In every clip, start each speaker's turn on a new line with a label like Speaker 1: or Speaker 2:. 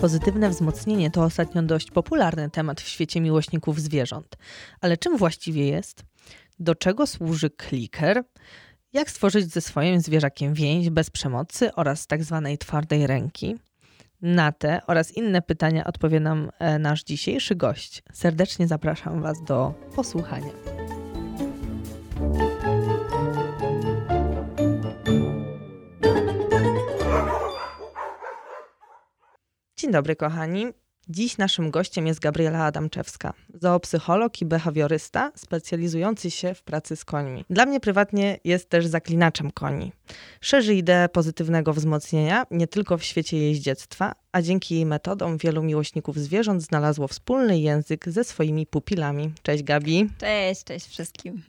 Speaker 1: Pozytywne wzmocnienie to ostatnio dość popularny temat w świecie miłośników zwierząt. Ale czym właściwie jest? Do czego służy kliker? Jak stworzyć ze swoim zwierzakiem więź bez przemocy oraz tak zwanej twardej ręki? Na te oraz inne pytania odpowie nam e, nasz dzisiejszy gość. Serdecznie zapraszam Was do posłuchania. Dzień dobry, kochani. Dziś naszym gościem jest Gabriela Adamczewska, zoopsycholog i behawiorysta specjalizujący się w pracy z końmi. Dla mnie prywatnie jest też zaklinaczem koni. Szerzy ideę pozytywnego wzmocnienia nie tylko w świecie jeździectwa, a dzięki jej metodom wielu miłośników zwierząt znalazło wspólny język ze swoimi pupilami. Cześć Gabi.
Speaker 2: Cześć, cześć wszystkim.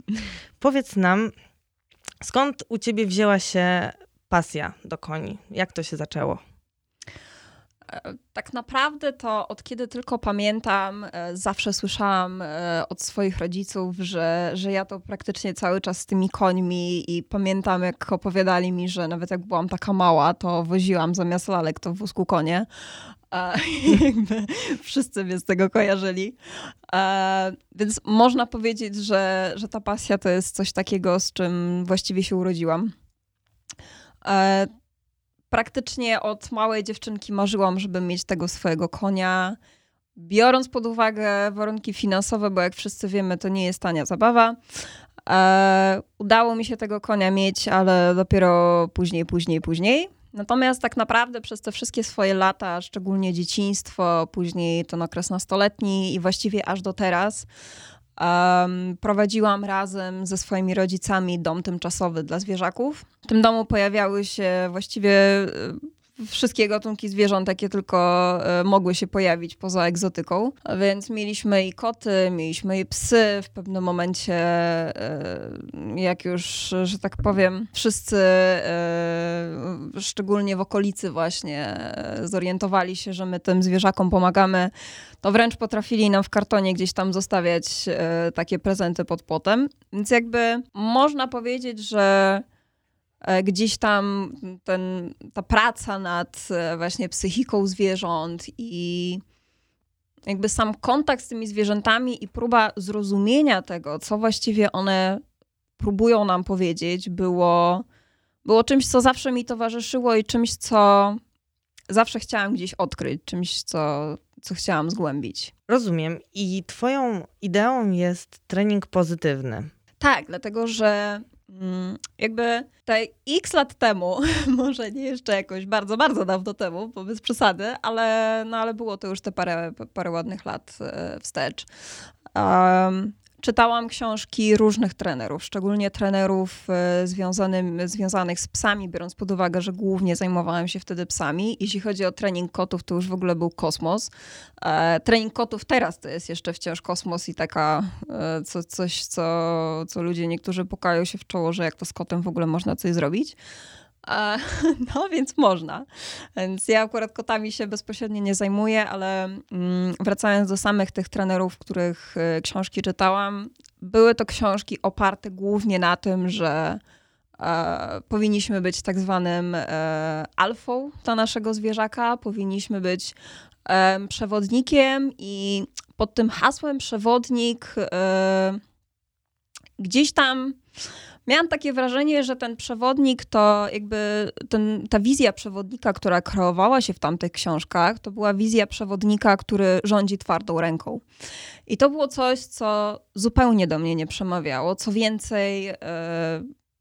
Speaker 1: Powiedz nam, skąd u ciebie wzięła się pasja do koni? Jak to się zaczęło?
Speaker 2: Tak naprawdę to od kiedy tylko pamiętam, e, zawsze słyszałam e, od swoich rodziców, że, że ja to praktycznie cały czas z tymi końmi i pamiętam jak opowiadali mi, że nawet jak byłam taka mała, to woziłam zamiast lalek to w wózku konie. wszyscy mnie z tego kojarzyli. E, więc można powiedzieć, że, że ta pasja to jest coś takiego, z czym właściwie się urodziłam praktycznie od małej dziewczynki marzyłam, żeby mieć tego swojego konia. Biorąc pod uwagę warunki finansowe, bo jak wszyscy wiemy, to nie jest tania zabawa. E, udało mi się tego konia mieć, ale dopiero później, później, później. Natomiast tak naprawdę przez te wszystkie swoje lata, szczególnie dzieciństwo, później ten okres nastoletni i właściwie aż do teraz, Prowadziłam razem ze swoimi rodzicami dom tymczasowy dla zwierzaków. W tym domu pojawiały się właściwie wszystkie gatunki zwierząt, jakie tylko e, mogły się pojawić poza egzotyką. Więc mieliśmy i koty, mieliśmy i psy. W pewnym momencie, e, jak już, że tak powiem, wszyscy, e, szczególnie w okolicy właśnie, zorientowali się, że my tym zwierzakom pomagamy, to wręcz potrafili nam w kartonie gdzieś tam zostawiać takie prezenty pod potem. Więc jakby można powiedzieć, że gdzieś tam ten, ta praca nad e, właśnie psychiką zwierząt i jakby sam kontakt z tymi zwierzętami i próba zrozumienia tego, co właściwie one próbują nam powiedzieć, było, było czymś, co zawsze mi towarzyszyło i czymś, co zawsze chciałam gdzieś odkryć, czymś, co, co chciałam zgłębić.
Speaker 1: Rozumiem. I Twoją ideą jest trening pozytywny.
Speaker 2: Tak, dlatego że jakby te x lat temu, może nie jeszcze jakoś bardzo, bardzo dawno temu, bo bez przesady, ale, no, ale było to już te parę, parę ładnych lat e, wstecz. Um, czytałam książki różnych trenerów, szczególnie trenerów e, związanym, związanych z psami, biorąc pod uwagę, że głównie zajmowałam się wtedy psami. Jeśli chodzi o trening kotów, to już w ogóle był kosmos. E, trening kotów teraz to jest jeszcze wciąż kosmos i taka e, co, coś, co, co ludzie niektórzy pukają się w czoło, że jak to z kotem w ogóle można coś zrobić. No więc można. Więc ja akurat kotami się bezpośrednio nie zajmuję, ale mm, wracając do samych tych trenerów, których y, książki czytałam, były to książki oparte głównie na tym, że e, powinniśmy być tak zwanym e, alfą dla naszego zwierzaka, powinniśmy być e, przewodnikiem i pod tym hasłem przewodnik e, gdzieś tam miałam takie wrażenie, że ten przewodnik to jakby ten, ta wizja przewodnika, która kreowała się w tamtych książkach, to była wizja przewodnika, który rządzi twardą ręką. I to było coś, co zupełnie do mnie nie przemawiało. Co więcej, yy,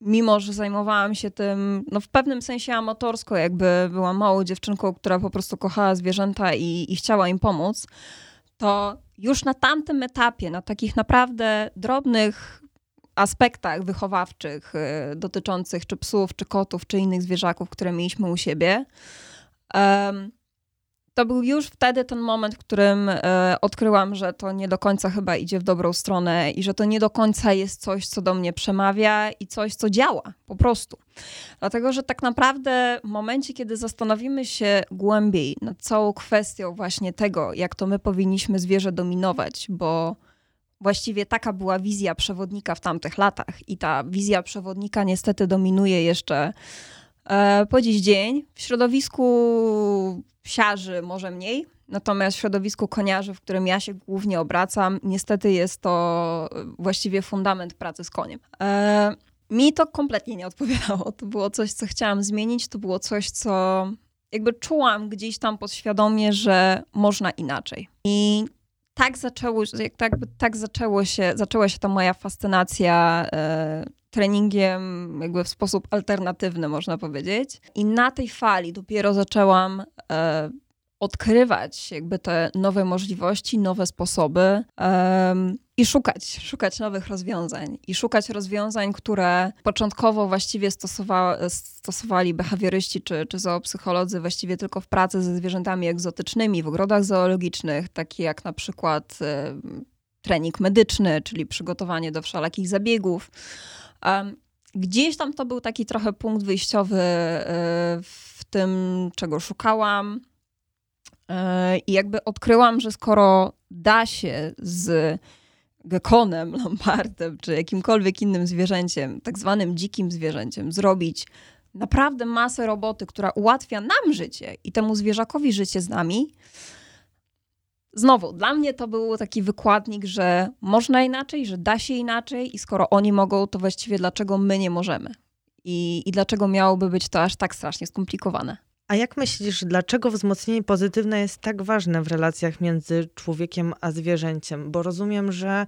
Speaker 2: mimo że zajmowałam się tym no w pewnym sensie amatorsko, jakby byłam małą dziewczynką, która po prostu kochała zwierzęta i, i chciała im pomóc, to już na tamtym etapie, na takich naprawdę drobnych aspektach wychowawczych y, dotyczących czy psów, czy kotów, czy innych zwierzaków, które mieliśmy u siebie. To był już wtedy ten moment, w którym e, odkryłam, że to nie do końca chyba idzie w dobrą stronę i że to nie do końca jest coś, co do mnie przemawia i coś, co działa po prostu. Dlatego, że tak naprawdę w momencie, kiedy zastanowimy się głębiej nad całą kwestią właśnie tego, jak to my powinniśmy zwierzę dominować, bo Właściwie taka była wizja przewodnika w tamtych latach, i ta wizja przewodnika niestety dominuje jeszcze E, po dziś dzień w środowisku psiarzy może mniej, natomiast w środowisku koniarzy, w którym ja się głównie obracam, niestety jest to właściwie fundament pracy z koniem. E, mi to kompletnie nie odpowiadało. To było coś, co chciałam zmienić, to było coś, co jakby czułam gdzieś tam podświadomie, że można inaczej. I tak zaczęło, tak, tak zaczęło się, zaczęła się ta moja fascynacja e, treningiem jakby w sposób alternatywny, można powiedzieć. I na tej fali dopiero zaczęłam e, odkrywać jakby te nowe możliwości, nowe sposoby um, i szukać, szukać nowych rozwiązań. I szukać rozwiązań, które początkowo właściwie stosowa stosowali behawioryści czy, czy zoopsycholodzy właściwie tylko w pracy ze zwierzętami egzotycznymi, w ogrodach zoologicznych, takie jak na przykład e, trening medyczny, czyli przygotowanie do wszelakich zabiegów. Um, gdzieś tam to był taki trochę punkt wyjściowy e, w tym, czego szukałam. E, I jakby odkryłam, że skoro da się z gekonem, lombardem czy jakimkolwiek innym zwierzęciem, tak zwanym dzikim zwierzęciem, zrobić naprawdę masę roboty, która ułatwia nam życie i temu zwierzakowi życie z nami, znowu, dla mnie to był taki wykładnik, że można inaczej, że da się inaczej i skoro oni mogą, to właściwie dlaczego my nie możemy? I, i dlaczego miałoby być to aż tak strasznie skomplikowane?
Speaker 1: A jak myślisz, dlaczego wzmocnienie pozytywne jest tak ważne w relacjach między człowiekiem a zwierzęciem? Bo rozumiem, że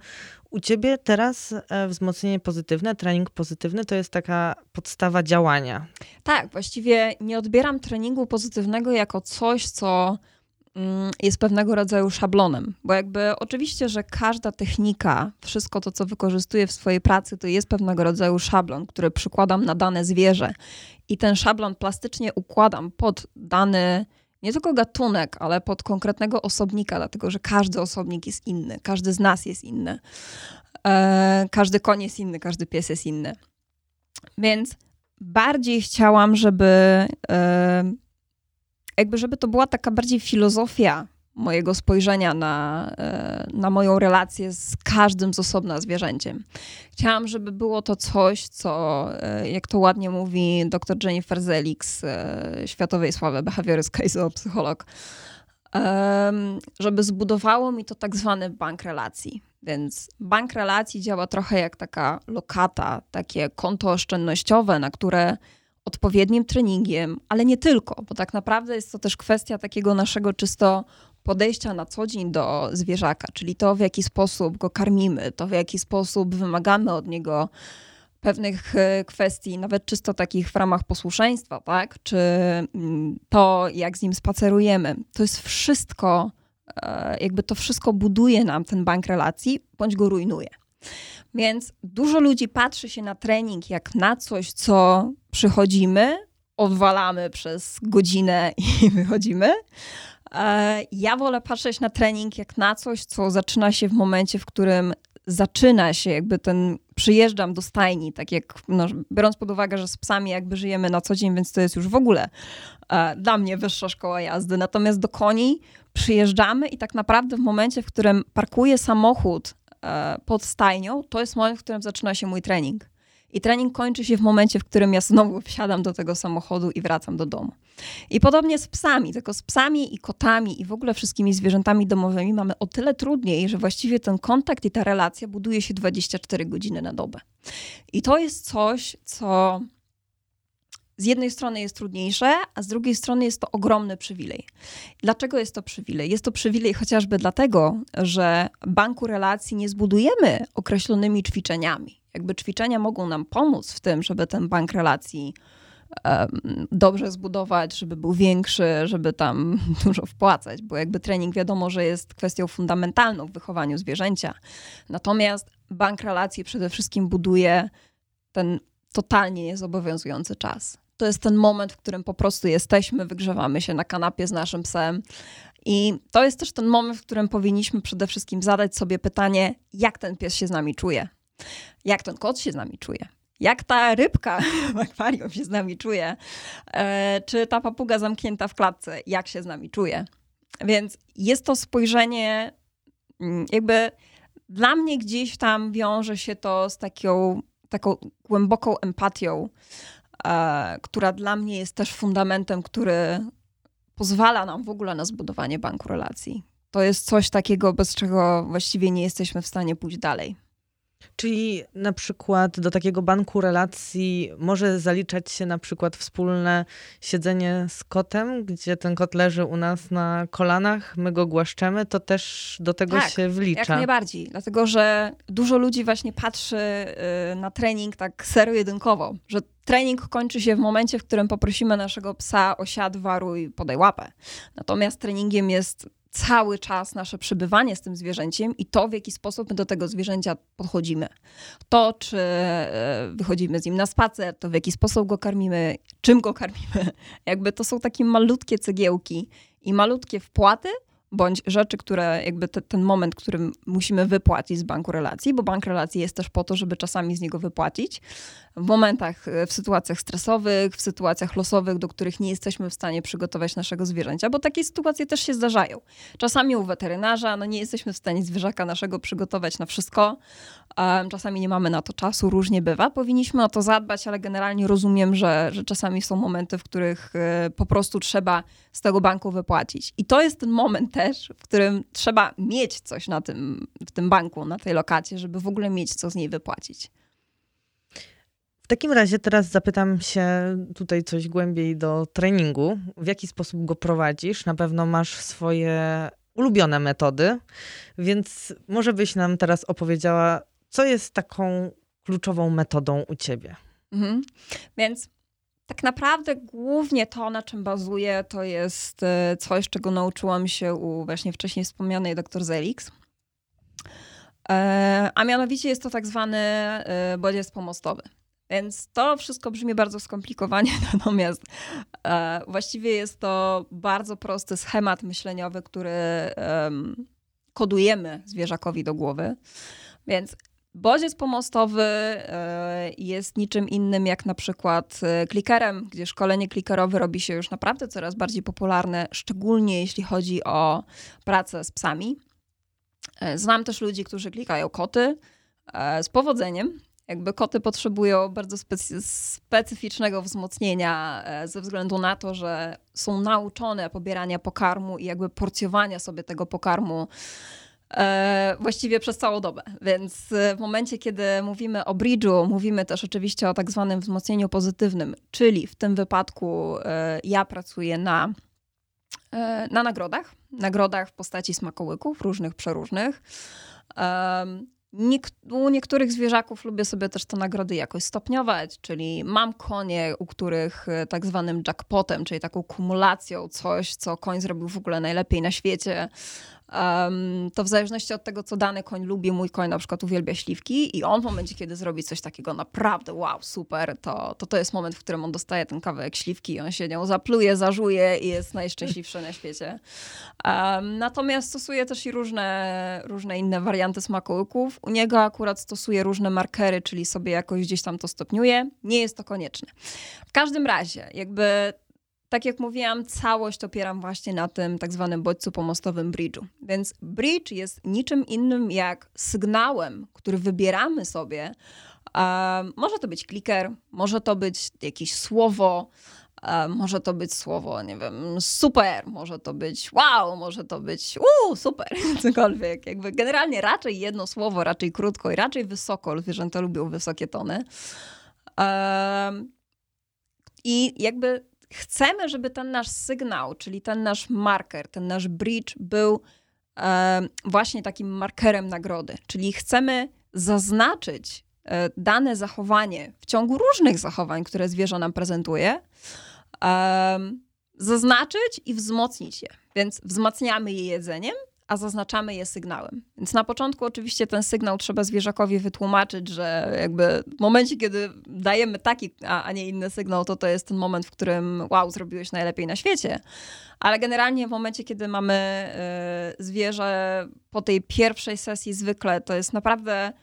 Speaker 1: u ciebie teraz e, wzmocnienie pozytywne, trening pozytywny to jest taka podstawa działania.
Speaker 2: Tak, właściwie nie odbieram treningu pozytywnego jako coś, co jest pewnego rodzaju szablonem, bo jakby oczywiście, że każda technika, wszystko to, co wykorzystuję w swojej pracy, to jest pewnego rodzaju szablon, który przykładam na dane zwierzę i ten szablon plastycznie układam pod dany nie tylko gatunek, ale pod konkretnego osobnika, dlatego że każdy osobnik jest inny, każdy z nas jest inny, e, każdy koń jest inny, każdy pies jest inny. Więc bardziej chciałam, żeby e, jakby żeby to była taka bardziej filozofia mojego spojrzenia na, e, na moją relację z każdym z osobna zwierzęciem. Chciałam, żeby było to coś, co, e, jak to ładnie mówi dr Jennifer Zelik z e, światowej sławy, behawiorystka i zoopsycholog, żeby zbudowało mi to tak zwany bank relacji. Więc bank relacji działa trochę jak taka lokata, takie konto oszczędnościowe, na które odpowiednim treningiem, ale nie tylko, bo tak naprawdę jest to też kwestia takiego naszego czysto podejścia na co dzień do zwierzaka, czyli to, w jaki sposób go karmimy, to, w jaki sposób wymagamy od niego pewnych e, kwestii, nawet czysto takich w ramach posłuszeństwa, tak? Czy mm, to, jak z nim spacerujemy. To jest wszystko, e, jakby to wszystko buduje nam ten bank relacji, bądź go rujnuje. Więc dużo ludzi patrzy się na trening jak na coś, co przychodzimy, odwalamy przez godzinę i wychodzimy. E, ja wolę patrzeć na trening jak na coś, co zaczyna się w momencie, w którym zaczyna się jakby ten, przyjeżdżam do stajni, tak jak, no, biorąc pod uwagę, że z psami jakby żyjemy na co dzień, więc to jest już w ogóle e, dla mnie wyższa szkoła jazdy. Natomiast do koni przyjeżdżamy i tak naprawdę w momencie, w którym parkuję samochód E, pod stajnią, to jest moment, w którym zaczyna się mój trening. I trening kończy się w momencie, w którym ja znowu wsiadam do tego samochodu i wracam do domu. I podobnie z psami, tylko z psami i kotami i w ogóle wszystkimi zwierzętami domowymi mamy o tyle trudniej, że właściwie ten kontakt i ta relacja buduje się 24 godziny na dobę. I to jest coś, co z jednej strony jest trudniejsze, a z drugiej strony jest to ogromny przywilej. Dlaczego jest to przywilej? Jest to przywilej chociażby dlatego, że banku relacji nie zbudujemy określonymi ćwiczeniami. Jakby ćwiczenia mogą nam pomóc w tym, żeby ten bank relacji dobrze zbudować, żeby był większy, żeby tam dużo wpłacać, bo jakby trening wiadomo, że jest kwestią fundamentalną w wychowaniu zwierzęcia. Natomiast bank relacji przede wszystkim buduje ten totalnie niezobowiązujący czas to jest ten moment, w którym po prostu jesteśmy, wygrzewamy się na kanapie z naszym psem. I to jest też ten moment, w którym powinniśmy przede wszystkim zadać sobie pytanie, jak ten pies się z nami czuje, jak ten kot się z nami czuje. Jak ta rybka w akwarium się z nami czuje, e, czy ta papuga zamknięta w klatce, jak się z nami czuje. Więc jest to spojrzenie, mm, jakby dla mnie gdzieś tam wiąże się to z taką, taką głęboką empatią która dla mnie jest też fundamentem, który pozwala nam w ogóle na zbudowanie banku relacji. To jest coś takiego, bez czego właściwie nie jesteśmy w stanie pójść dalej.
Speaker 1: Czyli na przykład do takiego banku relacji może zaliczać się na przykład wspólne siedzenie z kotem, gdzie ten kot leży u nas na kolanach, my go głaszczemy, to też do tego
Speaker 2: tak,
Speaker 1: się wlicza. Jak
Speaker 2: najbardziej, dlatego że dużo ludzi właśnie patrzy y, na trening tak zero-jedynkowo, że trening kończy się w momencie, w którym poprosimy naszego psa o siad, waruj, podaj łapę. Natomiast treningiem jest cały czas nasze przebywanie z tym zwierzęciem i to, w jaki sposób my do tego zwierzęcia podchodzimy. To, czy e, wychodzimy z nim na spacer, to w jaki sposób go karmimy, czym go karmimy. Jakby to są takie malutkie cegiełki i malutkie wpłaty, bądź rzeczy, które jakby te, ten moment, który musimy wypłacić z banku relacji, bo bank relacji jest też po to, żeby czasami z niego wypłacić. W momentach, e, w sytuacjach stresowych, w sytuacjach losowych, do których nie jesteśmy w stanie przygotować naszego zwierzęcia, bo takie sytuacje też się zdarzają. Czasami u weterynarza, no nie jesteśmy w stanie zwierzaka naszego przygotować na wszystko, czasami nie mamy na to czasu, różnie bywa. Powinniśmy o to zadbać, ale generalnie rozumiem, że, że czasami są momenty, w których e, po prostu trzeba z tego banku wypłacić. I to jest ten moment też, w którym trzeba mieć coś na tym, w tym banku, na tej lokacie, żeby w ogóle mieć co z niej wypłacić.
Speaker 1: Takim razie teraz zapytam się tutaj coś głębiej do treningu. W jaki sposób go prowadzisz? Na pewno masz swoje ulubione metody, więc może byś nam teraz opowiedziała, co jest taką kluczową metodą u ciebie. Mhm.
Speaker 2: Więc tak naprawdę głównie to, na czym bazuję, to jest e, coś, czego nauczyłam się u właśnie wcześniej wspomnianej dr Zelix. E, a mianowicie jest to tak zwany e, bodziec pomostowy. Więc to wszystko brzmi bardzo skomplikowanie, natomiast właściwie jest to bardzo prosty schemat myśleniowy, który kodujemy zwierzakowi do głowy. Więc Bodziec pomostowy e, jest niczym innym jak na przykład e, klikerem, gdzie szkolenie klikerowe robi się już naprawdę coraz bardziej popularne, szczególnie jeśli chodzi o pracę z psami. E, znam też ludzi, którzy klikają koty z powodzeniem. Jakby koty potrzebują bardzo specy specyficznego wzmocnienia ze względu na to, że są nauczone pobierania pokarmu i jakby porcjowania sobie tego pokarmu E, właściwie przez całą dobę. Więc e, w momencie, kiedy mówimy o bridge'u, mówimy też oczywiście o tak zwanym wzmocnieniu pozytywnym, czyli w tym wypadku e, ja pracuję na, na nagrodach, nagrodach w postaci smakołyków, różnych, przeróżnych. U niektórych zwierzaków lubię sobie też te nagrody jakoś stopniować, czyli mam konie, u których tak zwanym jackpotem, czyli taką kumulacją, coś, co koń zrobił w ogóle najlepiej na świecie, Um, to w zależności od tego, co dany koń lubi, mój koń na przykład uwielbia śliwki i on w momencie, kiedy zrobi coś takiego naprawdę wow, super, to to, to jest moment, w którym on dostaje ten kawałek śliwki i on się nią zapluje, zażuje i jest najszczęśliwszy na świecie. Um, natomiast stosuje też i różne, różne inne warianty smakołyków. U niego akurat stosuje różne markery, czyli sobie jakoś gdzieś tam to stopniuje. Nie jest to konieczne. W każdym razie, jakby tak jak mówiłam, całość opieram właśnie na tym tak zwanym bodźcu pomostowym bridge'u. Więc bridge jest niczym innym jak sygnałem, który wybieramy sobie. Um, może to być kliker, może to być jakieś słowo, um, może to być słowo, nie wiem, super, może to być wow, może to być uuu, super, cokolwiek. Jakby generalnie raczej jedno słowo, raczej krótko i raczej wysoko. Zwierzęta lubią wysokie tony. Um, I jakby chcemy, żeby ten nasz sygnał, czyli ten nasz marker, ten nasz bridge był e, właśnie takim markerem nagrody. Czyli chcemy zaznaczyć e, dane zachowanie w ciągu różnych zachowań, które zwierzę nam prezentuje, e, zaznaczyć i wzmocnić je. Więc wzmacniamy je jedzeniem, a zaznaczamy je sygnałem. Więc na początku oczywiście ten sygnał trzeba zwierzakowi wytłumaczyć, że jakby w momencie, kiedy dajemy taki, a, a nie inny sygnał, to to jest ten moment, w którym wow, zrobiłeś najlepiej na świecie. Ale generalnie w momencie, kiedy mamy y, zwierzę po tej pierwszej sesji zwykle, to jest naprawdę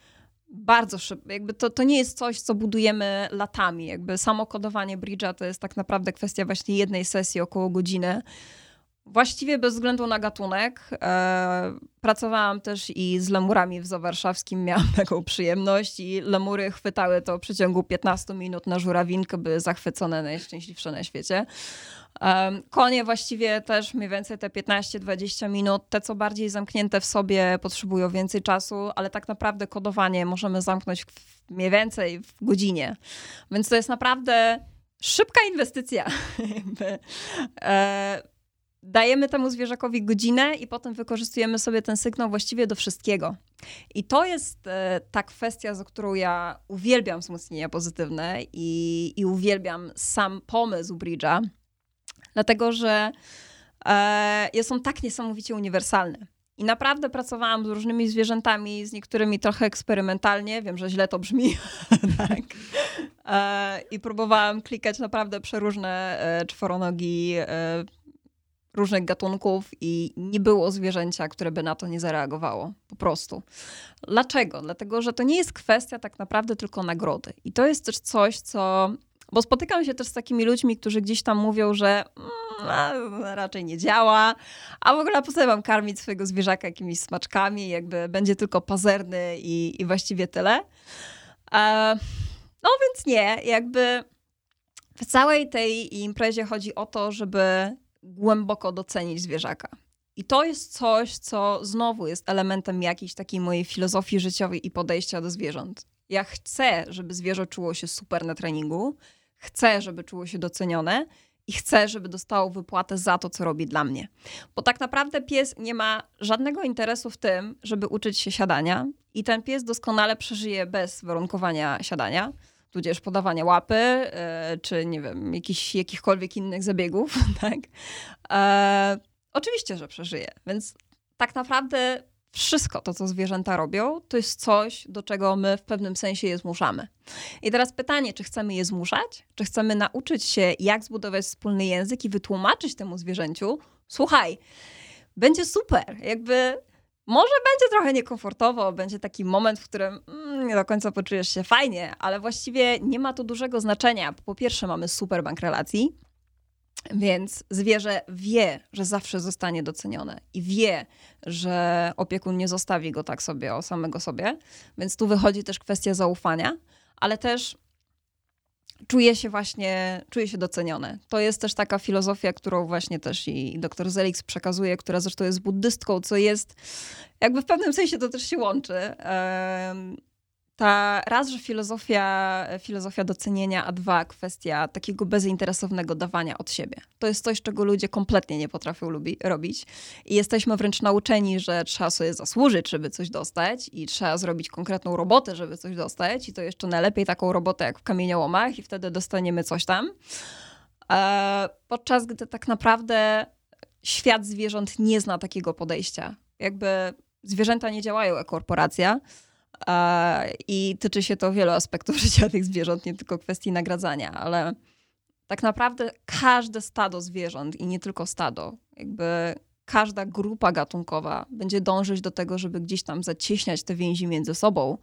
Speaker 2: bardzo szybko. Jakby to, to nie jest coś, co budujemy latami. Jakby samo kodowanie bridge'a to jest tak naprawdę kwestia właśnie jednej sesji, około godziny właściwie bez względu na gatunek. E, pracowałam też i z lemurami w Zawarszawskim, miałam taką przyjemność i lemury chwytały to w przeciągu 15 minut na żurawinkę, były zachwycone, najszczęśliwsze na świecie. E, konie właściwie też mniej więcej te 15-20 minut. Te, co bardziej zamknięte w sobie, potrzebują więcej czasu, ale tak naprawdę kodowanie możemy zamknąć w, mniej więcej w godzinie. Więc to jest naprawdę szybka inwestycja. e, dajemy temu zwierzakowi godzinę i potem wykorzystujemy sobie ten sygnał właściwie do wszystkiego. I to jest e, ta kwestia, za którą ja uwielbiam wzmocnienia pozytywne i, i uwielbiam sam pomysł Bridge'a, dlatego że e, są tak niesamowicie uniwersalne. I naprawdę pracowałam z różnymi zwierzętami, z niektórymi trochę eksperymentalnie. Wiem, że źle to brzmi. tak. E, I próbowałam klikać naprawdę przeróżne e, czworonogi, e, różnych gatunków i nie było zwierzęcia, które by na to nie zareagowało. Po prostu. Dlaczego? Dlatego, że to nie jest kwestia tak naprawdę tylko nagrody. I to jest też coś, co. Bo spotykam się też z takimi ludźmi, którzy gdzieś tam mówią, że mm, raczej nie działa, a w ogóle po co mam karmić swojego zwierzaka jakimiś smaczkami, jakby będzie tylko pazerny i, i właściwie tyle. E, no więc nie, jakby w całej tej imprezie chodzi o to, żeby głęboko docenić zwierzaka. I to jest coś, co znowu jest elementem jakiejś takiej mojej filozofii życiowej i podejścia do zwierząt. Ja chcę, żeby zwierzę czuło się super na treningu, chcę, żeby czuło się docenione i chcę, żeby dostało wypłatę za to, co robi dla mnie. Bo tak naprawdę pies nie ma żadnego interesu w tym, żeby uczyć się siadania i ten pies doskonale przeżyje bez warunkowania siadania tudzież podawania łapy, e, czy nie wiem, jakichś, jakichkolwiek innych zabiegów, tak? E, oczywiście, że przeżyje. Więc tak naprawdę wszystko to, co zwierzęta robią, to jest coś, do czego my w pewnym sensie je zmuszamy. I teraz pytanie, czy chcemy je zmuszać? Czy chcemy nauczyć się, jak zbudować wspólny język i wytłumaczyć temu zwierzęciu, słuchaj, będzie super, jakby może będzie trochę niekomfortowo, będzie taki moment, w którym mm, nie do końca poczujesz się fajnie, ale właściwie nie ma to dużego znaczenia. Po pierwsze, mamy super bank relacji, więc zwierzę wie, że zawsze zostanie docenione i wie, że opiekun nie zostawi go tak sobie o samego sobie. Więc tu wychodzi też kwestia zaufania, ale też czuje się właśnie, czuje się docenione. To jest też taka filozofia, którą właśnie też i dr Zelix przekazuje, która zresztą jest buddystką, co jest, jakby w pewnym sensie to też się łączy ta raz, że filozofia, filozofia docenienia, a dwa, kwestia takiego bezinteresownego dawania od siebie. To jest coś, czego ludzie kompletnie nie potrafią lubi, robić. I jesteśmy wręcz nauczeni, że trzeba sobie zasłużyć, żeby coś dostać i trzeba zrobić konkretną robotę, żeby coś dostać i to jeszcze najlepiej taką robotę jak w kamieniołomach i wtedy dostaniemy coś tam. E, podczas gdy tak naprawdę świat zwierząt nie zna takiego podejścia. Jakby zwierzęta nie działają jak korporacja, i tyczy się to wielu aspektów życia tych zwierząt, nie tylko kwestii nagradzania, ale tak naprawdę każde stado zwierząt i nie tylko stado, jakby każda grupa gatunkowa będzie dążyć do tego, żeby gdzieś tam zacieśniać te więzi między sobą,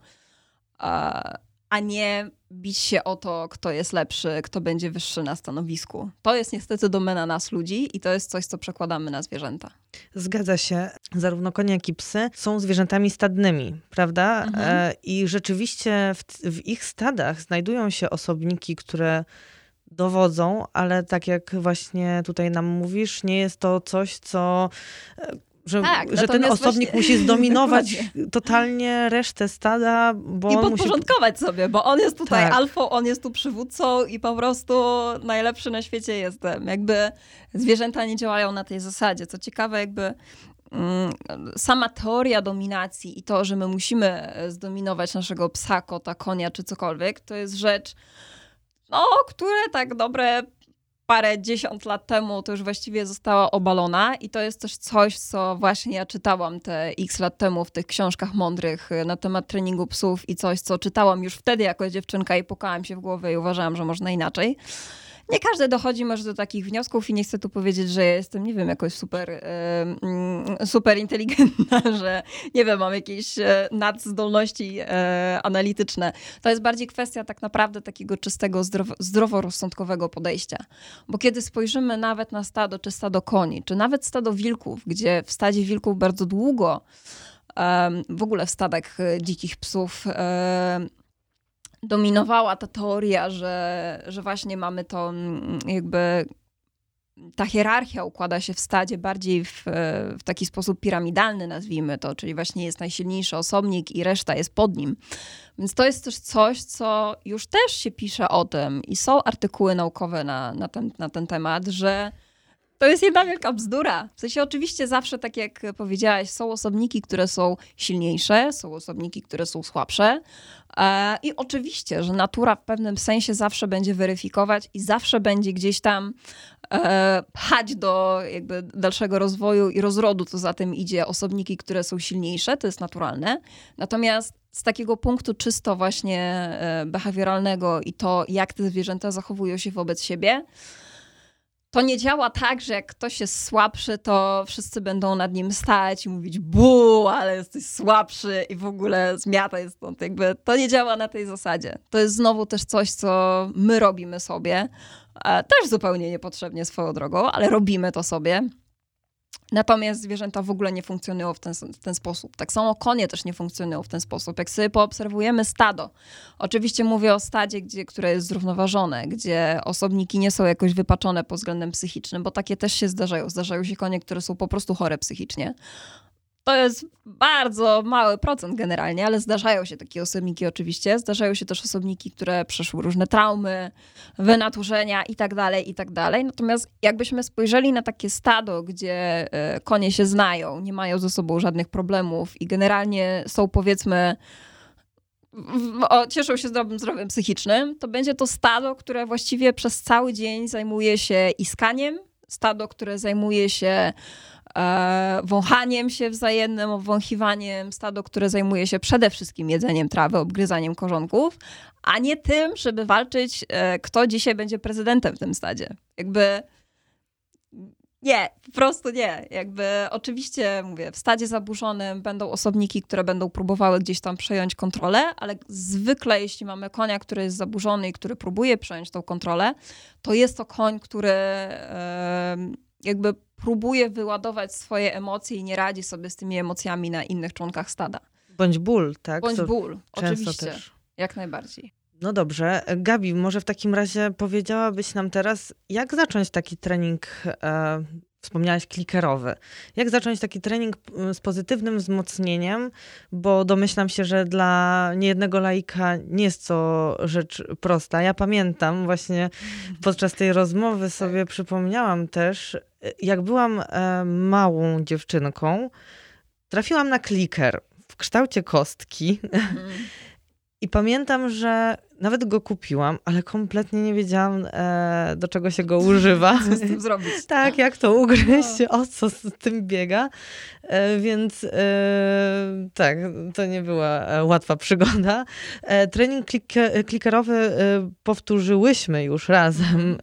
Speaker 2: a nie bić się o to, kto jest lepszy, kto będzie wyższy na stanowisku. To jest niestety domena nas ludzi i to jest coś, co przekładamy na zwierzęta.
Speaker 1: Zgadza się. Zarówno konie, jak i psy są zwierzętami stadnymi, prawda? Mhm. E, I rzeczywiście w, w ich stadach znajdują się osobniki, które dowodzą, ale tak jak właśnie tutaj nam mówisz, nie jest to coś, co e, że, tak, że ten osobnik właśnie... musi zdominować totalnie resztę stada. Bo
Speaker 2: I podporządkować musi... sobie, bo on jest tutaj tak. alfą, on jest tu przywódcą i po prostu najlepszy na świecie jestem. Jakby zwierzęta nie działają na tej zasadzie. Co ciekawe, jakby mm, sama teoria dominacji i to, że my musimy zdominować naszego psa, kota, konia czy cokolwiek, to jest rzecz, no, które tak dobre parę dziesiąt lat temu to już właściwie została obalona i to jest też coś, co właśnie ja czytałam te x lat temu w tych książkach mądrych y, na temat treningu psów i coś, co czytałam już wtedy jako dziewczynka i pukałam się w głowę i uważałam, że można inaczej. Nie każdy dochodzi może do takich wniosków i nie chcę tu powiedzieć, że ja jestem, nie wiem, jakoś super, e, super inteligentna, że nie wiem, mam jakieś e, nadzdolności e, analityczne. To jest bardziej kwestia tak naprawdę takiego czystego, zdrowo, zdroworozsądkowego podejścia. Bo kiedy spojrzymy nawet na stado, czy stado koni, czy nawet stado wilków, gdzie w stadzie wilków bardzo długo w ogóle w stadach e, dzikich psów dominowała ta teoria, że, że właśnie mamy to mm, jakby ta hierarchia układa się w stadzie bardziej w, w, taki sposób piramidalny, nazwijmy to, czyli właśnie jest najsilniejszy osobnik i reszta jest pod nim. Więc to jest też coś, co już też się pisze o tym i są artykuły naukowe na, na, ten, na ten temat, że to jest jedna wielka bzdura. W sensie oczywiście zawsze, tak jak powiedziałaś, są osobniki, które są silniejsze, są osobniki, które są słabsze. E, I oczywiście, że natura w pewnym sensie zawsze będzie weryfikować i zawsze będzie gdzieś tam e, pchać do jakby dalszego rozwoju i rozrodu, co za tym idzie, osobniki, które są silniejsze, to jest naturalne. Natomiast z takiego punktu czysto właśnie e, behawioralnego i to, jak te zwierzęta zachowują się wobec siebie, to nie działa tak, że jak ktoś jest słabszy, to wszyscy będą nad nim stać i mówić bu, ale jesteś słabszy i w ogóle zmiata jest stąd. Jakby to nie działa na tej zasadzie. To jest znowu też coś, co my robimy sobie. E, też zupełnie niepotrzebnie swoją drogą, ale robimy to sobie. Natomiast zwierzęta w ogóle nie funkcjonują w ten, w ten sposób. Tak samo konie też nie funkcjonują w ten sposób. Jak sobie poobserwujemy stado, oczywiście mówię o stadzie, gdzie, które jest zrównoważone, gdzie osobniki nie są jakoś wypaczone pod względem psychicznym, bo takie też się zdarzają. Zdarzają się konie, które są po prostu chore psychicznie. To jest bardzo mały procent generalnie, ale zdarzają się takie osobniki oczywiście. Zdarzają się też osobniki, które przeszły różne traumy, wynaturzenia i tak dalej, i tak. Natomiast jakbyśmy spojrzeli na takie stado, gdzie e, konie się znają, nie mają ze sobą żadnych problemów i generalnie są powiedzmy o, cieszą się zdrowym zdrowiem psychicznym, to będzie to stado, które właściwie przez cały dzień zajmuje się iskaniem, stado, które zajmuje się wąchaniem się wzajemnym, obwąchiwaniem stado, które zajmuje się przede wszystkim jedzeniem trawy, obgryzaniem korzonków, a nie tym, żeby walczyć, e, kto dzisiaj będzie prezydentem w tym stadzie. Jakby nie, po prostu nie. Jakby oczywiście, mówię, w stadzie zaburzonym będą osobniki, które będą próbowały gdzieś tam przejąć kontrolę, ale zwykle jeśli mamy konia, który jest zaburzony i który próbuje przejąć tą kontrolę, to jest to koń, który jakby próbuje wyładować swoje emocje i nie radzi sobie z tymi emocjami na innych członkach stada.
Speaker 1: Bądź ból, tak?
Speaker 2: Bądź to ból, oczywiście. Też. Jak najbardziej.
Speaker 1: No dobrze. Gabi, może w takim razie powiedziałabyś nam teraz, jak zacząć taki trening, e, wspomniałaś klikerowy. Jak zacząć taki trening z pozytywnym wzmocnieniem, bo domyślam się, że dla niejednego laika nie jest to rzecz prosta. Ja pamiętam właśnie podczas tej rozmowy sobie tak. przypomniałam też, jak byłam e, małą dziewczynką, trafiłam na kliker w kształcie kostki. Mm. I pamiętam, że nawet go kupiłam, ale kompletnie nie wiedziałam, e, do czego się go używa.
Speaker 2: Co z tym zrobić?
Speaker 1: tak, jak to ugryźć, no. o co z tym biega. E, więc e, tak, to nie była e, łatwa przygoda. E, trening klik- klikerowy e, powtórzyłyśmy już razem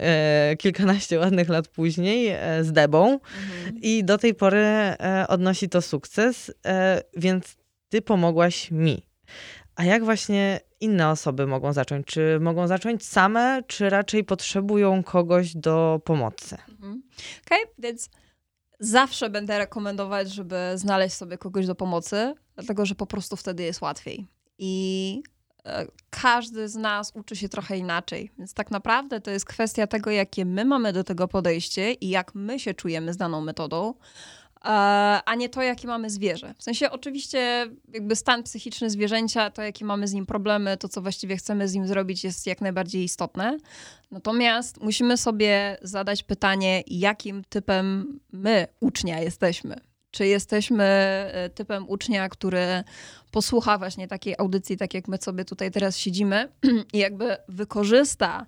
Speaker 1: kilkanaście ładnych lat później z Debą mhm. i do tej pory odnosi to sukces, więc ty pomogłaś mi. A jak właśnie inne osoby mogą zacząć? Czy mogą zacząć same, czy raczej potrzebują kogoś do pomocy? Mhm.
Speaker 2: Okej, okay, więc zawsze będę rekomendować, żeby znaleźć sobie kogoś do pomocy, dlatego że po prostu wtedy jest łatwiej. I e, każdy z nas uczy się trochę inaczej. Więc tak naprawdę to jest kwestia tego, jakie my mamy do tego podejście i jak my się czujemy z daną metodą a nie to, jakie mamy zwierzę. W sensie oczywiście jakby stan psychiczny zwierzęcia, to jakie mamy z nim problemy, to co właściwie chcemy z nim zrobić jest jak najbardziej istotne. Natomiast musimy sobie zadać pytanie, jakim typem my, ucznia, jesteśmy. Czy jesteśmy e, typem ucznia, który posłucha właśnie takiej audycji, tak jak my sobie tutaj teraz siedzimy i jakby wykorzysta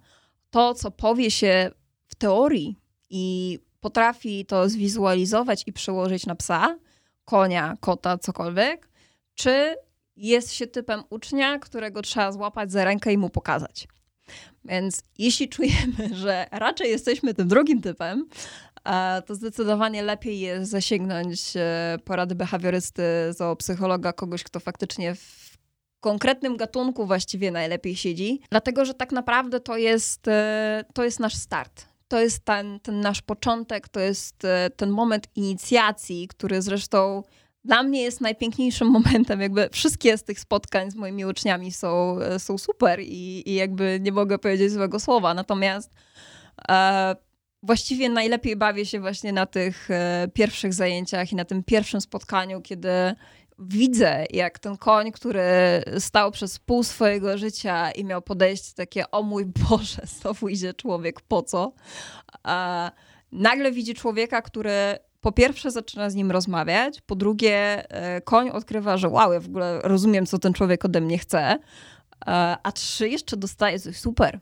Speaker 2: to, co powie się w teorii i potrafi to zwizualizować i przełożyć na psa, konia, kota, cokolwiek, czy jest się typem ucznia, którego trzeba złapać za rękę i mu pokazać. Więc jeśli czujemy, że raczej jesteśmy tym drugim typem, to zdecydowanie lepiej jest zasięgnąć e, porady behawiorysty, zoopsychologa, kogoś, kto faktycznie w konkretnym gatunku właściwie najlepiej siedzi, dlatego że tak naprawdę to jest, e, to jest nasz start. To jest ten, ten nasz początek, to jest e, ten moment inicjacji, który zresztą dla mnie jest najpiękniejszym momentem. Jakby wszystkie z tych spotkań z moimi uczniami są, są super i, i jakby nie mogę powiedzieć złego słowa. Natomiast e, właściwie najlepiej bawię się właśnie na tych e, pierwszych zajęciach i na tym pierwszym spotkaniu, kiedy widzę, jak ten koń, który stał przez pół swojego życia i miał podejście takie, o mój Boże, znowu idzie człowiek, po co? A nagle widzi człowieka, który po pierwsze zaczyna z nim rozmawiać, po drugie e, koń odkrywa, że wow, ja w ogóle rozumiem, co ten człowiek ode mnie chce, a trzy jeszcze dostaje coś super.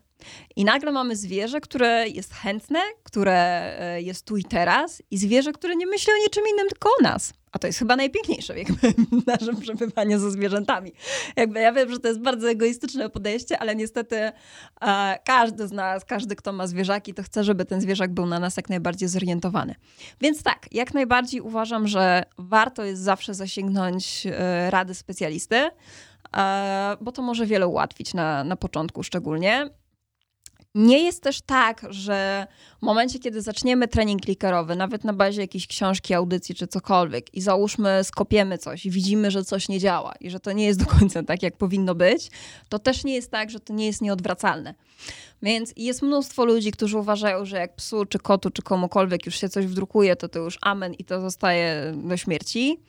Speaker 2: I nagle mamy zwierzę, które jest chętne, które e, jest tu i teraz, i zwierzę, które nie myśli o niczym innym, tylko o nas. A to jest chyba najpiękniejsze jakby w naszym przebywaniu ze zwierzętami. Jakby ja wiem, że to jest bardzo egoistyczne podejście, ale niestety e, każdy z nas, każdy, kto ma zwierzaki, to chce, żeby ten zwierzak był na nas jak najbardziej zorientowany. Więc tak, jak najbardziej uważam, że warto jest zawsze zasięgnąć e, rady specjalisty, e, bo to może wiele ułatwić na, na początku szczególnie. Nie jest też tak, że w momencie, kiedy zaczniemy trening klikerowy, nawet na bazie jakiejś książki, audycji czy cokolwiek, i załóżmy, skopiemy coś i widzimy, że coś nie działa i że to nie jest do końca tak, jak powinno być, to też nie jest tak, że to nie jest nieodwracalne. Więc jest mnóstwo ludzi, którzy uważają, że jak psu, czy kotu, czy komukolwiek już się coś wdrukuje, to to już amen i to zostaje do śmierci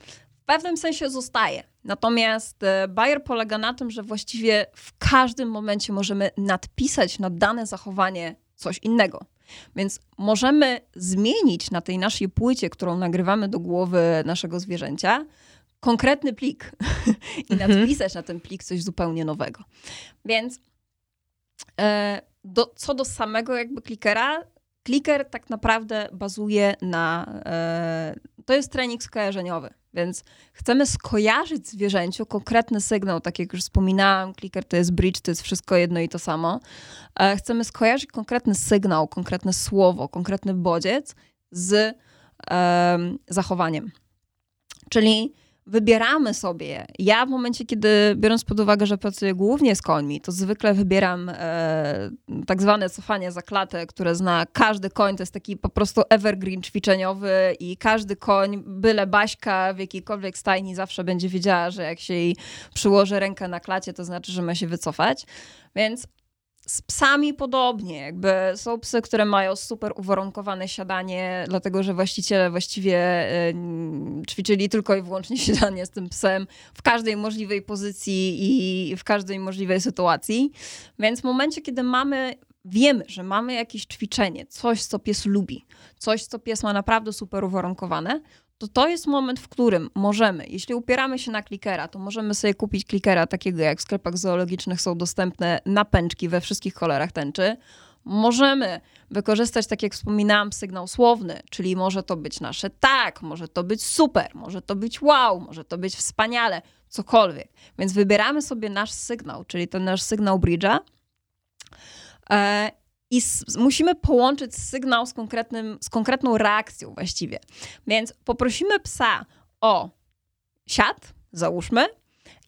Speaker 2: pewnym sensie zostaje. Natomiast e, Bayer polega na tym, że właściwie w każdym momencie możemy nadpisać na dane zachowanie coś innego. Więc możemy zmienić na tej naszej płycie, którą nagrywamy do głowy naszego zwierzęcia, konkretny plik i mhm. nadpisać na ten plik coś zupełnie nowego. Więc e, do, co do samego jakby klikera, kliker tak naprawdę bazuje na. To jest trening skojarzeniowy. Więc chcemy skojarzyć zwierzęciu konkretny sygnał, tak jak już wspominałam, clicker to jest bridge, to jest wszystko jedno i to samo. E, chcemy skojarzyć konkretny sygnał, konkretne słowo, konkretny bodziec z zachowaniem. Czyli wybieramy sobie. Ja w momencie, kiedy biorąc pod uwagę, że pracuję głównie z końmi, to zwykle wybieram e, tak zwane cofanie za klatę, które zna każdy koń. To jest taki po prostu evergreen ćwiczeniowy i każdy koń, byle Baśka w jakiejkolwiek stajni zawsze będzie wiedziała, że jak się jej przyłoży rękę na klacie, to znaczy, że ma się wycofać. Więc z psami podobnie, jakby są psy, które mają super uwarunkowane siadanie, dlatego że właściciele właściwie ćwiczyli tylko i wyłącznie siadanie z tym psem w każdej możliwej pozycji i w każdej możliwej sytuacji. Więc w momencie, kiedy mamy wiemy, że mamy jakieś ćwiczenie, coś, co pies lubi, coś, co pies ma naprawdę super uwarunkowane, to to jest moment, w którym możemy, jeśli upieramy się na klikera, to możemy sobie kupić klikera takiego, jak w sklepach zoologicznych są dostępne napęczki we wszystkich kolorach tęczy. Możemy wykorzystać, tak jak wspominałam, sygnał słowny, czyli może to być nasze tak, może to być super, może to być wow, może to być wspaniale, cokolwiek. Więc wybieramy sobie nasz sygnał, czyli ten nasz sygnał bridge'a i musimy połączyć sygnał z, konkretnym, z konkretną reakcją właściwie. Więc poprosimy psa o siad, załóżmy,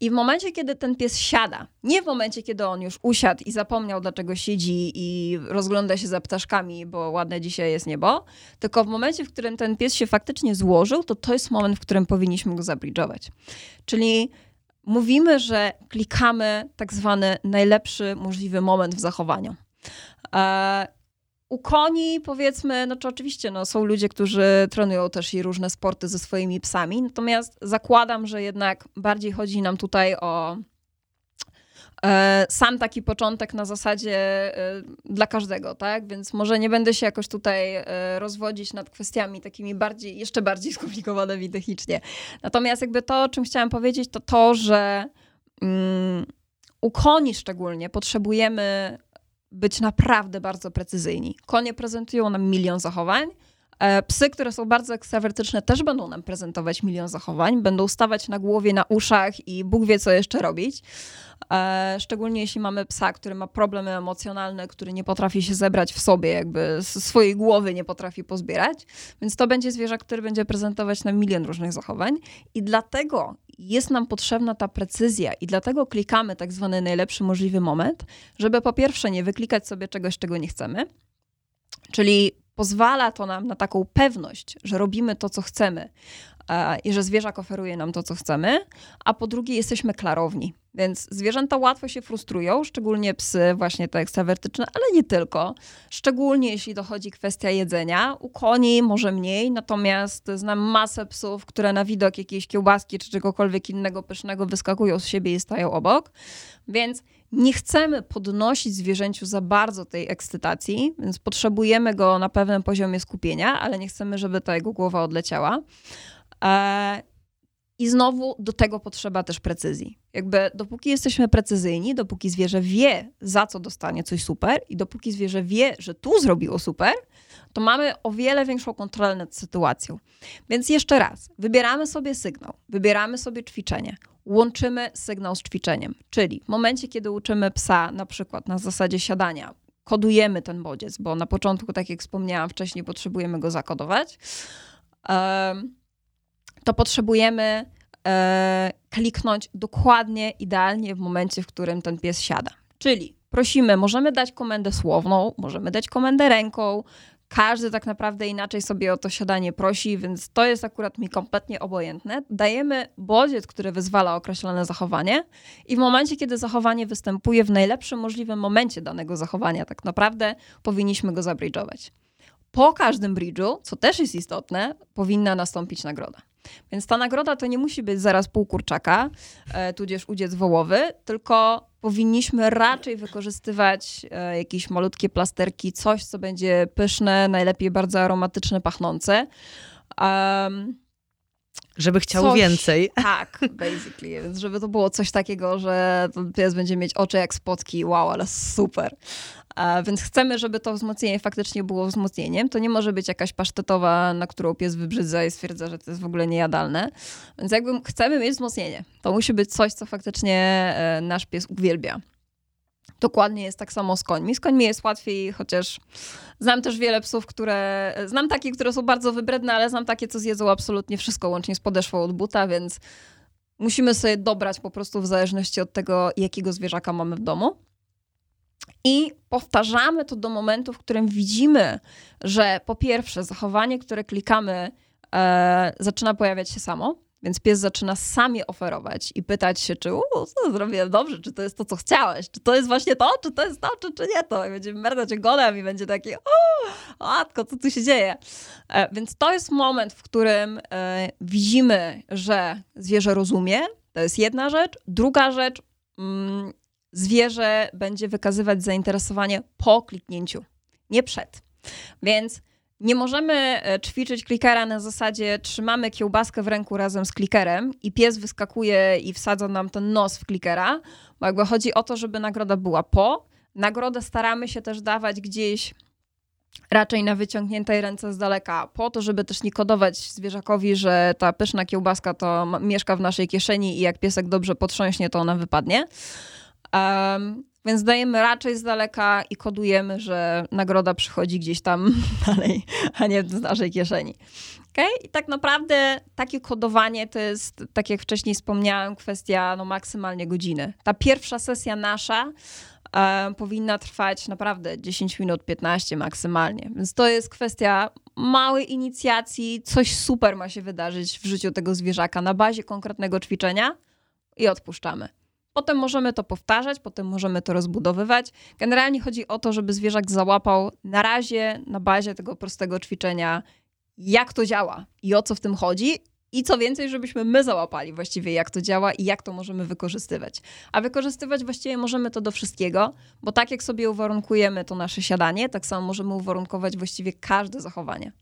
Speaker 2: i w momencie, kiedy ten pies siada, nie w momencie, kiedy on już usiadł i zapomniał, dlaczego siedzi i rozgląda się za ptaszkami, bo ładne dzisiaj jest niebo, tylko w momencie, w którym ten pies się faktycznie złożył, to to jest moment, w którym powinniśmy go zabridżować. Czyli mówimy, że klikamy tak zwany najlepszy możliwy moment w zachowaniu. E, u koni powiedzmy, no czy oczywiście no, są ludzie, którzy trenują też i różne sporty ze swoimi psami, natomiast zakładam, że jednak bardziej chodzi nam tutaj o e, sam taki początek na zasadzie e, dla każdego, tak? Więc może nie będę się jakoś tutaj rozwodzić nad kwestiami takimi bardziej, jeszcze bardziej skomplikowanymi technicznie. Natomiast jakby to, o czym chciałam powiedzieć, to to, że mm, u koni szczególnie potrzebujemy być naprawdę bardzo precyzyjni. Konie prezentują nam milion zachowań, psy, które są bardzo ekstrawertyczne, też będą nam prezentować milion zachowań, będą stawać na głowie, na uszach i Bóg wie, co jeszcze robić. E, szczególnie jeśli mamy psa, który ma problemy emocjonalne, który nie potrafi się zebrać w sobie, jakby swojej głowy nie potrafi pozbierać. Więc to będzie zwierzak, który będzie prezentować nam milion różnych zachowań. I dlatego jest nam potrzebna ta precyzja i dlatego klikamy tak zwany najlepszy możliwy moment, żeby po pierwsze nie wyklikać sobie czegoś, czego nie chcemy, czyli pozwala to nam na taką pewność, że robimy to, co chcemy i że zwierzak oferuje nam to, co chcemy, a po drugie jesteśmy klarowni. Więc zwierzęta łatwo się frustrują, szczególnie psy, właśnie te ekstrawertyczne, ale nie tylko. Szczególnie jeśli dochodzi kwestia jedzenia. U koni może mniej, natomiast znam masę psów, które na widok jakiejś kiełbaski czy czegokolwiek innego pysznego wyskakują z siebie i stają obok. Więc nie chcemy podnosić zwierzęciu za bardzo tej ekscytacji, więc potrzebujemy go na pewnym poziomie skupienia, ale nie chcemy, żeby ta jego głowa odleciała. E, I znowu do tego potrzeba też precyzji. Jakby dopóki jesteśmy precyzyjni, dopóki zwierzę wie, za co dostanie coś super, i dopóki zwierzę wie, że tu zrobiło super, to mamy o wiele większą kontrolę nad sytuacją. Więc jeszcze raz, wybieramy sobie sygnał, wybieramy sobie ćwiczenie, łączymy sygnał z ćwiczeniem. Czyli w momencie, kiedy uczymy psa, na przykład na zasadzie siadania, kodujemy ten bodziec, bo na początku, tak jak wspomniałam wcześniej, potrzebujemy go zakodować. To potrzebujemy e, kliknąć dokładnie, idealnie w momencie, w którym ten pies siada. Czyli prosimy, możemy dać komendę słowną, możemy dać komendę ręką. Każdy tak naprawdę inaczej sobie o to siadanie prosi, więc to jest akurat mi kompletnie obojętne. Dajemy bodziec, który wyzwala określone zachowanie, i w momencie, kiedy zachowanie występuje w najlepszym możliwym momencie danego zachowania, tak naprawdę powinniśmy go zabridżować. Po każdym bridżu, co też jest istotne, powinna nastąpić nagroda. Więc ta nagroda to nie musi być zaraz pół kurczaka, e, tudzież udziec wołowy, tylko powinniśmy raczej wykorzystywać e, jakieś malutkie plasterki, coś, co będzie pyszne, najlepiej bardzo aromatyczne, pachnące. Um,
Speaker 1: żeby chciał coś, więcej.
Speaker 2: Tak, basically. Więc żeby to było coś takiego, że pies będzie mieć oczy jak spotki, wow, ale super. Więc chcemy, żeby to wzmocnienie faktycznie było wzmocnieniem. To nie może być jakaś pasztetowa, na którą pies wybrzydza i stwierdza, że to jest w ogóle niejadalne. Więc jakby chcemy mieć wzmocnienie. To musi być coś, co faktycznie e, nasz pies uwielbia. Dokładnie jest tak samo z końmi. Z końmi jest łatwiej, chociaż znam też wiele psów, które. Znam takie, które są bardzo wybredne, ale znam takie, co zjedzą absolutnie wszystko, łącznie z podeszwą od buta, więc musimy sobie dobrać po prostu w zależności od tego, jakiego zwierzaka mamy w domu. I powtarzamy to do momentu, w którym widzimy, że po pierwsze, zachowanie, które klikamy, e, zaczyna pojawiać się samo. Więc pies zaczyna sami oferować i pytać się, czy co zrobiłem dobrze, czy to jest to, co chciałeś, czy to jest właśnie to, czy to jest to, czy, czy nie to. I będzie merdać ogonem i będzie taki, o, matko, co tu się dzieje? E, więc to jest moment, w którym e, widzimy, że zwierzę rozumie. To jest jedna rzecz. Druga rzecz, mm, zwierzę będzie wykazywać zainteresowanie po kliknięciu, nie przed. Więc nie możemy e, ćwiczyć klikera na zasadzie trzymamy kiełbaskę w ręku razem z klikerem i pies wyskakuje i wsadza nam ten nos w klikera, bo jakby chodzi o to, żeby nagroda była po. Nagrodę staramy się też dawać gdzieś raczej na wyciągniętej ręce z daleka, po to, żeby też nie kodować zwierzakowi, że ta pyszna kiełbaska to mieszka w naszej kieszeni i jak piesek dobrze potrząśnie, to ona wypadnie. Um, więc dajemy raczej z daleka i kodujemy, że nagroda przychodzi gdzieś tam dalej, a nie z naszej kieszeni. Okay? I tak naprawdę takie kodowanie to jest, tak jak wcześniej wspomniałem, kwestia no, maksymalnie godziny. Ta pierwsza sesja nasza e, powinna trwać naprawdę 10 minut, 15 maksymalnie. Więc to jest kwestia małej inicjacji, coś super ma się wydarzyć w życiu tego zwierzaka na bazie konkretnego ćwiczenia i odpuszczamy. Potem możemy to powtarzać, potem możemy to rozbudowywać. Generalnie chodzi o to, żeby zwierzak załapał na razie na bazie tego prostego ćwiczenia, jak to działa i o co w tym chodzi. I co więcej, żebyśmy my załapali właściwie, jak to działa i jak to możemy wykorzystywać. A wykorzystywać właściwie możemy to do wszystkiego, bo tak jak sobie uwarunkujemy to nasze siadanie, tak samo możemy uwarunkować właściwie każde zachowanie.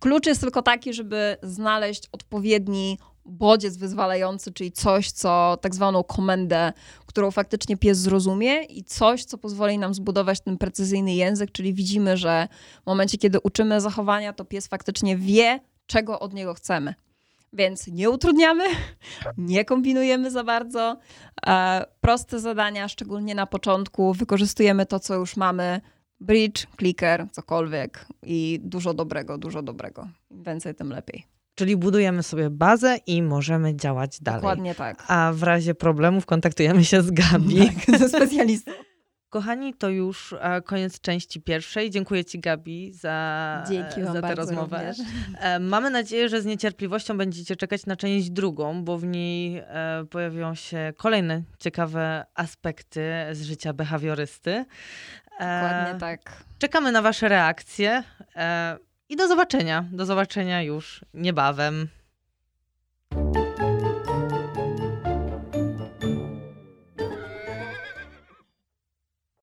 Speaker 2: Klucz jest tylko taki, żeby znaleźć odpowiedni bodziec wyzwalający, czyli coś, co tak zwaną komendę, którą faktycznie pies zrozumie i coś, co pozwoli nam zbudować ten precyzyjny język, czyli widzimy, że w momencie, kiedy uczymy zachowania, to pies faktycznie wie, czego od niego chcemy. Więc nie utrudniamy, nie kombinujemy za bardzo. E, proste zadania, szczególnie na początku, wykorzystujemy to, co już mamy. Bridge, clicker, cokolwiek i dużo dobrego, dużo dobrego. Im więcej, tym lepiej.
Speaker 1: Czyli budujemy sobie bazę i możemy działać dalej.
Speaker 2: Dokładnie tak.
Speaker 1: A w razie problemów kontaktujemy się z Gabi.
Speaker 2: Tak, ze specjalistą.
Speaker 1: Kochani, to już e, koniec części pierwszej. Dziękuję Ci, Gabi, za,
Speaker 2: Dzięki
Speaker 1: za tę rozmowę.
Speaker 2: również.
Speaker 1: E, Mamy nadzieję, że z niecierpliwością będziecie czekać na część drugą, bo w niej e, pojawią się kolejne ciekawe aspekty z życia behawiorysty.
Speaker 2: Dokładnie tak.
Speaker 1: Czekamy na Wasze reakcje i do zobaczenia. Do zobaczenia już niebawem.